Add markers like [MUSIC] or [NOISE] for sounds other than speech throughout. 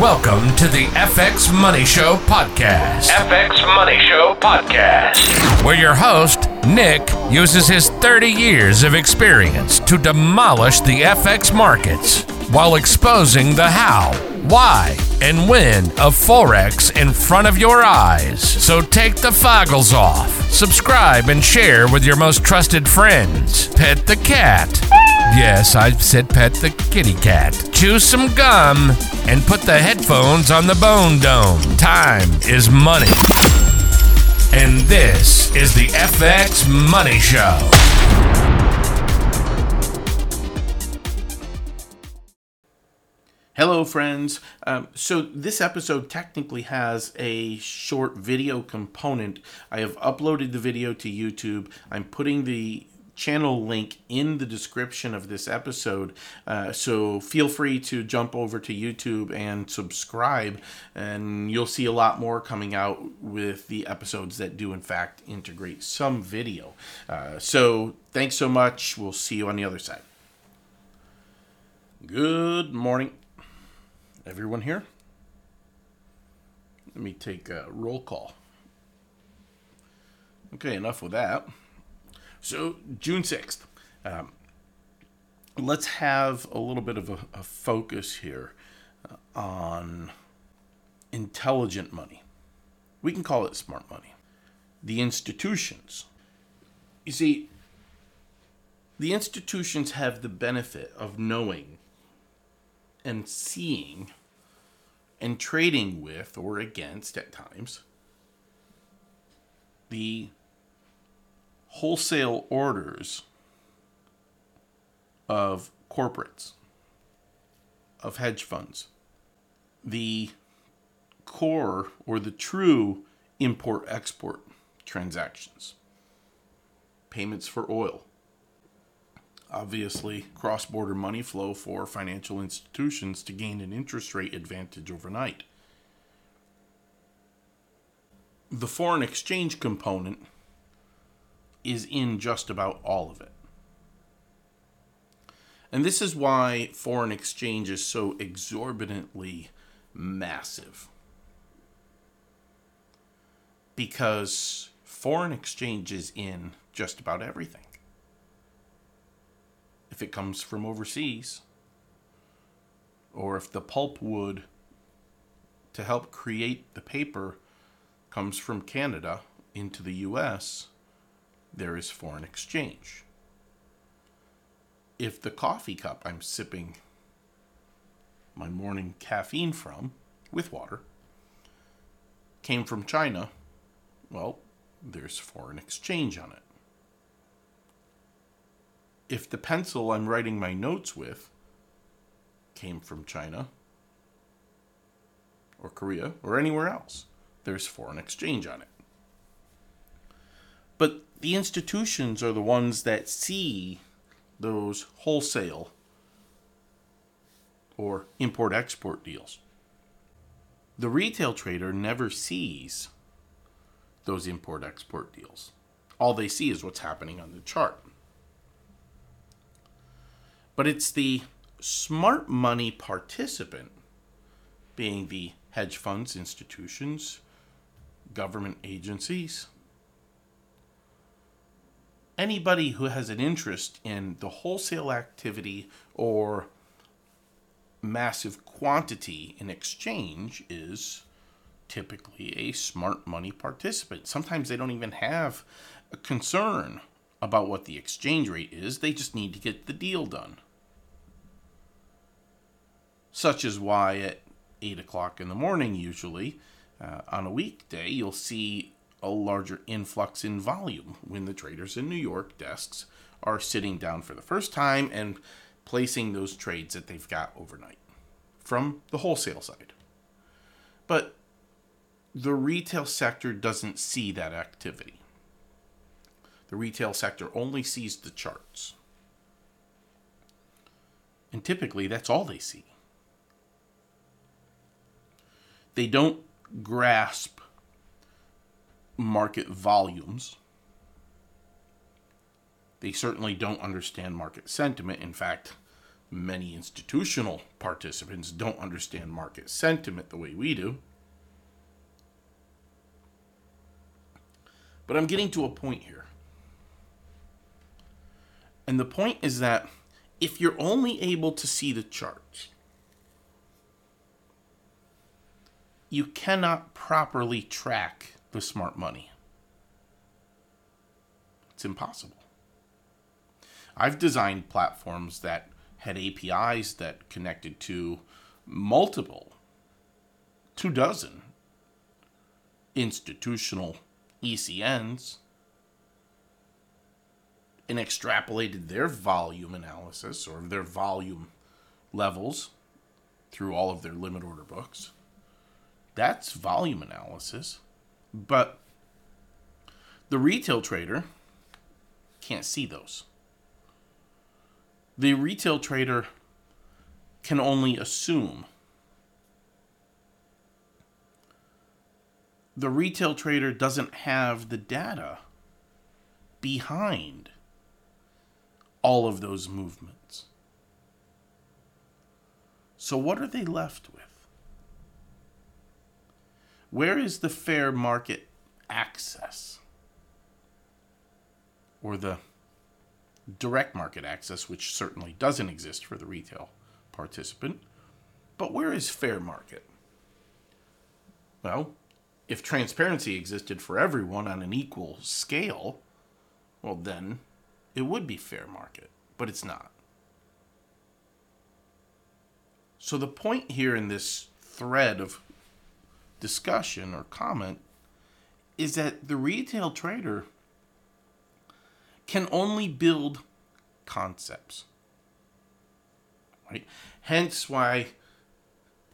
Welcome to the FX Money Show podcast. FX Money Show podcast. Where your host, Nick, uses his 30 years of experience to demolish the FX markets while exposing the how, why, and when of Forex in front of your eyes. So take the foggles off, subscribe, and share with your most trusted friends. Pet the cat. Yes, I said pet the kitty cat. Chew some gum and put the headphones on the bone dome. Time is money. And this is the FX Money Show. Hello, friends. Um, so, this episode technically has a short video component. I have uploaded the video to YouTube. I'm putting the channel link in the description of this episode. Uh, so, feel free to jump over to YouTube and subscribe, and you'll see a lot more coming out with the episodes that do, in fact, integrate some video. Uh, so, thanks so much. We'll see you on the other side. Good morning everyone here? Let me take a roll call. Okay, enough with that. So, June 6th. Um, let's have a little bit of a, a focus here uh, on intelligent money. We can call it smart money. The institutions. You see, the institutions have the benefit of knowing and seeing and trading with or against at times the wholesale orders of corporates, of hedge funds, the core or the true import export transactions, payments for oil, obviously cross border money flow for financial institutions to gain an interest rate advantage overnight. The foreign exchange component is in just about all of it. And this is why foreign exchange is so exorbitantly massive. Because foreign exchange is in just about everything if it comes from overseas, or if the pulp wood to help create the paper comes from Canada into the US, there is foreign exchange. If the coffee cup I'm sipping my morning caffeine from, with water, came from China, well, there's foreign exchange on it if the pencil I'm writing my notes with came from China or Korea or anywhere else, there's foreign exchange on it. But the institutions are the ones that see those wholesale or import export deals. The retail trader never sees those import export deals. All they see is what's happening on the chart. But it's the smart money participant, being the hedge funds, institutions, government agencies, anybody who has an interest in the wholesale activity or massive quantity in exchange is typically a smart money participant. Sometimes they don't even have a concern about what the exchange rate is, they just need to get the deal done such is why at 8 o'clock in the morning, usually uh, on a weekday, you'll see a larger influx in volume when the traders in New York desks are sitting down for the first time and placing those trades that they've got overnight from the wholesale side. But the retail sector doesn't see that activity. The retail sector only sees the charts. And typically, that's all they see. they don't grasp market volumes. They certainly don't understand market sentiment. In fact, many institutional participants don't understand market sentiment the way we do. But I'm getting to a point here. And the point is that if you're only able to see the charts, you cannot properly track the smart money. It's impossible. I've designed platforms that had APIs that connected to multiple, two dozen institutional ECNs and extrapolated their volume analysis or their volume levels through all of their limit order books. That's volume analysis. But the retail trader can't see those. The retail trader can only assume. The retail trader doesn't have the data behind all of those movements. So, what are they left with? Where is the fair market access? Or the direct market access, which certainly doesn't exist for the retail participant. But where is fair market? Well, if transparency existed for everyone on an equal scale, well, then it would be fair market, but it's not. So the point here in this thread of discussion or comment is that the retail trader can only build concepts. Right? Hence why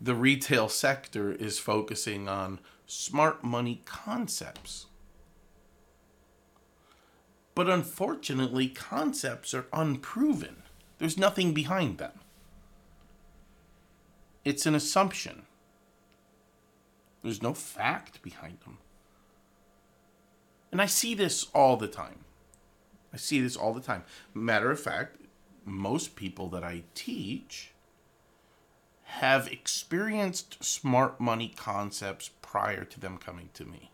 the retail sector is focusing on smart money concepts. But unfortunately, concepts are unproven. There's nothing behind them. It's an assumption. There's no fact behind them. And I see this all the time. I see this all the time. Matter of fact, most people that I teach have experienced smart money concepts prior to them coming to me.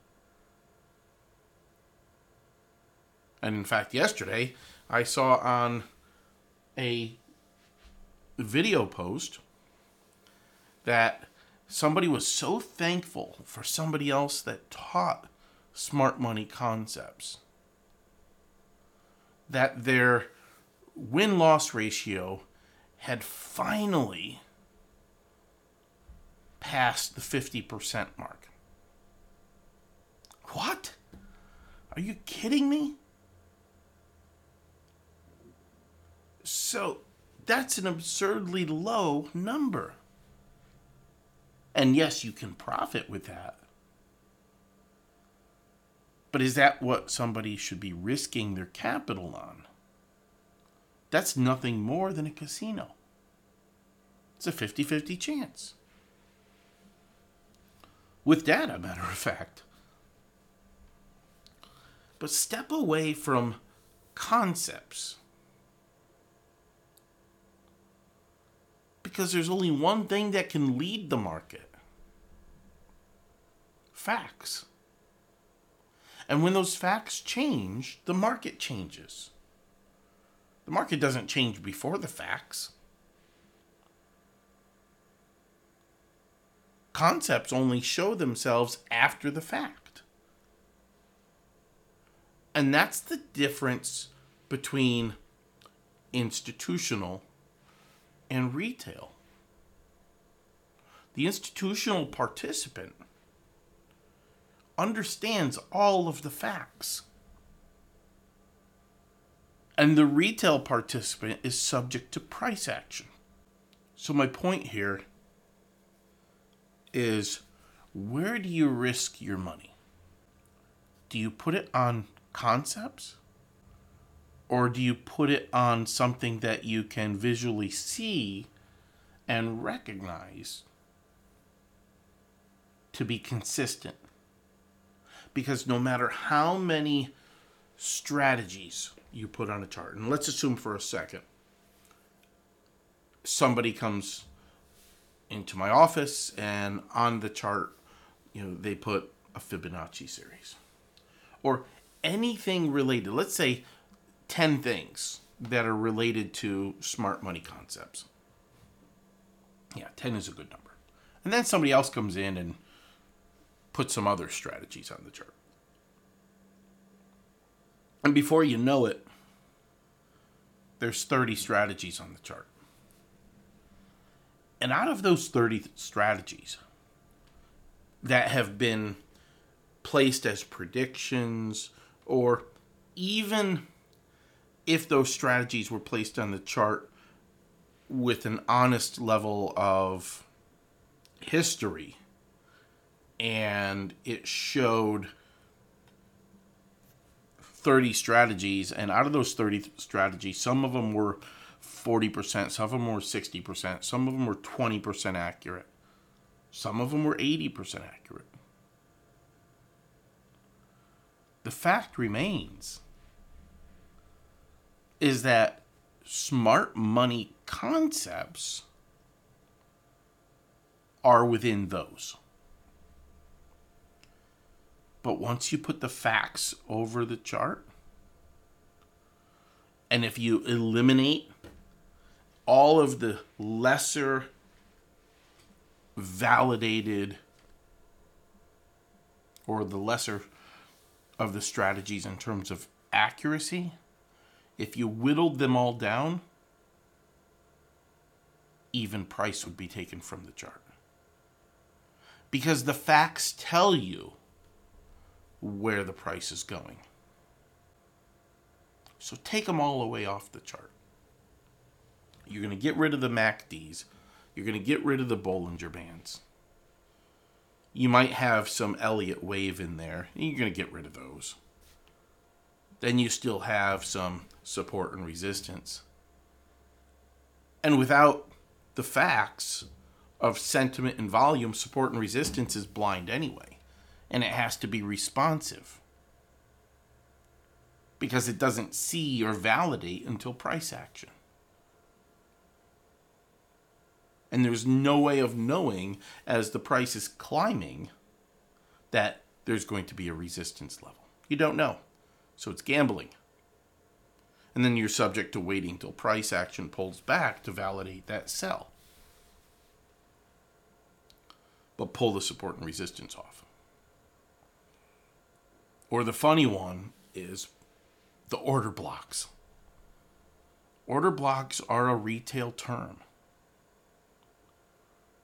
And in fact, yesterday I saw on a video post that somebody was so thankful for somebody else that taught smart money concepts that their win loss ratio had finally passed the 50% mark. What? Are you kidding me? So that's an absurdly low number. And yes, you can profit with that. But is that what somebody should be risking their capital on? That's nothing more than a casino. It's a 50 50 chance. With data, matter of fact. But step away from concepts. Because there's only one thing that can lead the market facts. And when those facts change, the market changes. The market doesn't change before the facts. Concepts only show themselves after the fact. And that's the difference between institutional and retail. The institutional participant understands all of the facts. And the retail participant is subject to price action. So, my point here is where do you risk your money? Do you put it on concepts? Or do you put it on something that you can visually see and recognize to be consistent? Because no matter how many strategies you put on a chart, and let's assume for a second somebody comes into my office and on the chart, you know, they put a Fibonacci series or anything related. Let's say 10 things that are related to smart money concepts. Yeah, 10 is a good number. And then somebody else comes in and puts some other strategies on the chart. And before you know it, there's 30 strategies on the chart. And out of those 30 strategies that have been placed as predictions, or even if those strategies were placed on the chart with an honest level of history and it showed 30 strategies and out of those 30 strategies some of them were 40%, some of them were 60%, some of them were 20% accurate, some of them were 80% accurate. The fact remains is that smart money concepts are within those. But once you put the facts over the chart, and if you eliminate all of the lesser validated or the lesser of the strategies in terms of accuracy, if you whittled them all down, even price would be taken from the chart. Because the facts tell you where the price is going. So take them all away off the chart. You're going to get rid of the MACDs. You're going to get rid of the Bollinger Bands. You might have some Elliott Wave in there. And you're going to get rid of those. Then you still have some support and resistance. And without the facts of sentiment and volume, support and resistance is blind anyway. And it has to be responsive because it doesn't see or validate until price action. and there's no way of knowing as the price is climbing that there's going to be a resistance level. You don't know. So it's gambling. And then you're subject to waiting till price action pulls back to validate that sell. But pull the support and resistance off. Or the funny one is the order blocks. Order blocks are a retail term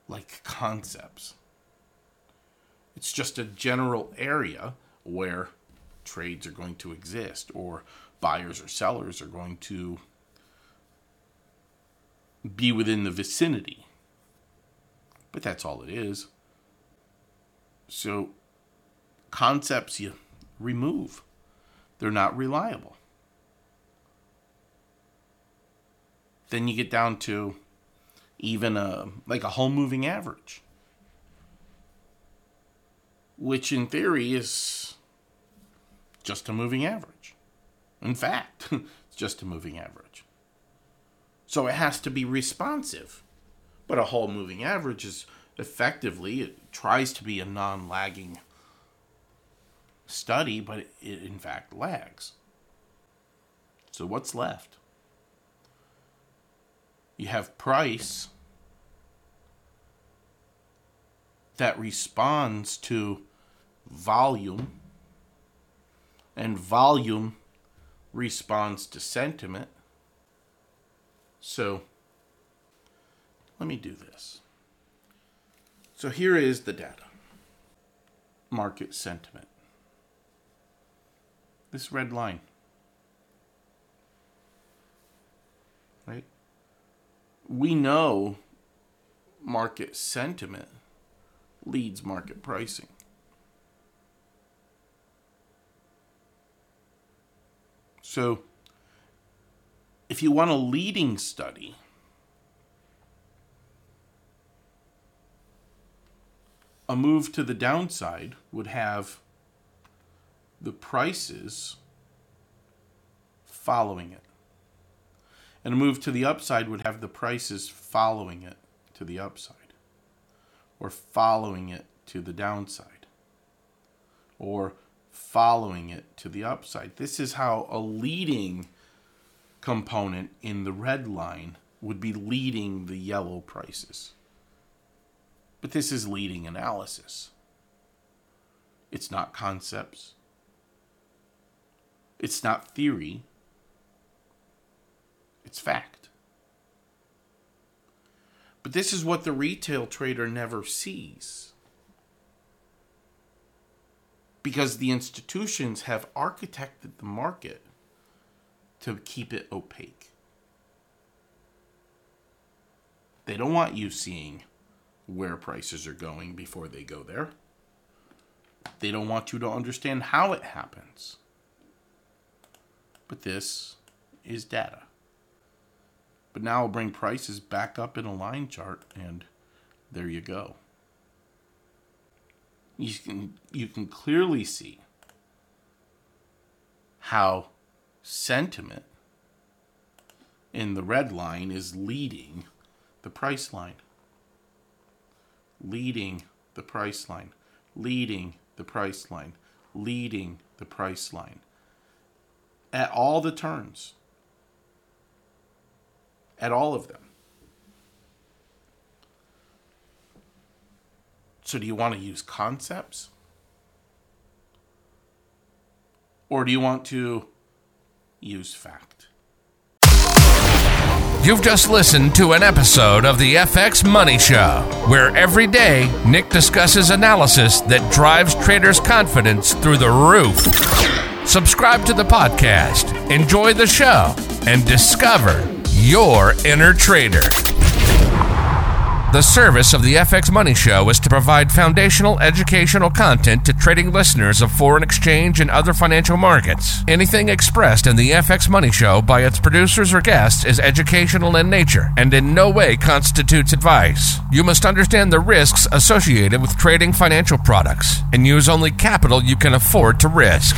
like concepts. It's just a general area where trades are going to exist or buyers or sellers are going to be within the vicinity. But that's all it is. So, concepts you remove, they're not reliable. Then you get down to even a like a Hull moving average which in theory is just a moving average. In fact [LAUGHS] it's just a moving average. So it has to be responsive. But a Hull moving average is effectively it tries to be a non-lagging study but it in fact lags so what's left you have price that responds to volume, and volume responds to sentiment. So let me do this. So here is the data market sentiment. This red line. Right? We know market sentiment leads market pricing. So, if you want a leading study, a move to the downside would have the prices following it. And a move to the upside would have the prices following it to the upside, or following it to the downside, or following it to the upside. This is how a leading component in the red line would be leading the yellow prices. But this is leading analysis. It's not concepts. It's not theory. It's fact. But this is what the retail trader never sees. Because the institutions have architected the market to keep it opaque. They don't want you seeing where prices are going before they go there. They don't want you to understand how it happens. But this is data. But now I'll bring prices back up in a line chart, and there you go. You can, you can clearly see how sentiment in the red line is leading the price line. Leading the price line. Leading the price line. Leading the price line. At all the turns at all of them. So, do you want to use concepts? Or do you want to use fact? You've just listened to an episode of the FX Money Show, where every day Nick discusses analysis that drives traders' confidence through the roof. Subscribe to the podcast, enjoy the show, and discover your inner trader. The service of the FX Money Show is to provide foundational educational content to trading listeners of foreign exchange and other financial markets. Anything expressed in the FX Money Show by its producers or guests is educational in nature and in no way constitutes advice. You must understand the risks associated with trading financial products and use only capital you can afford to risk.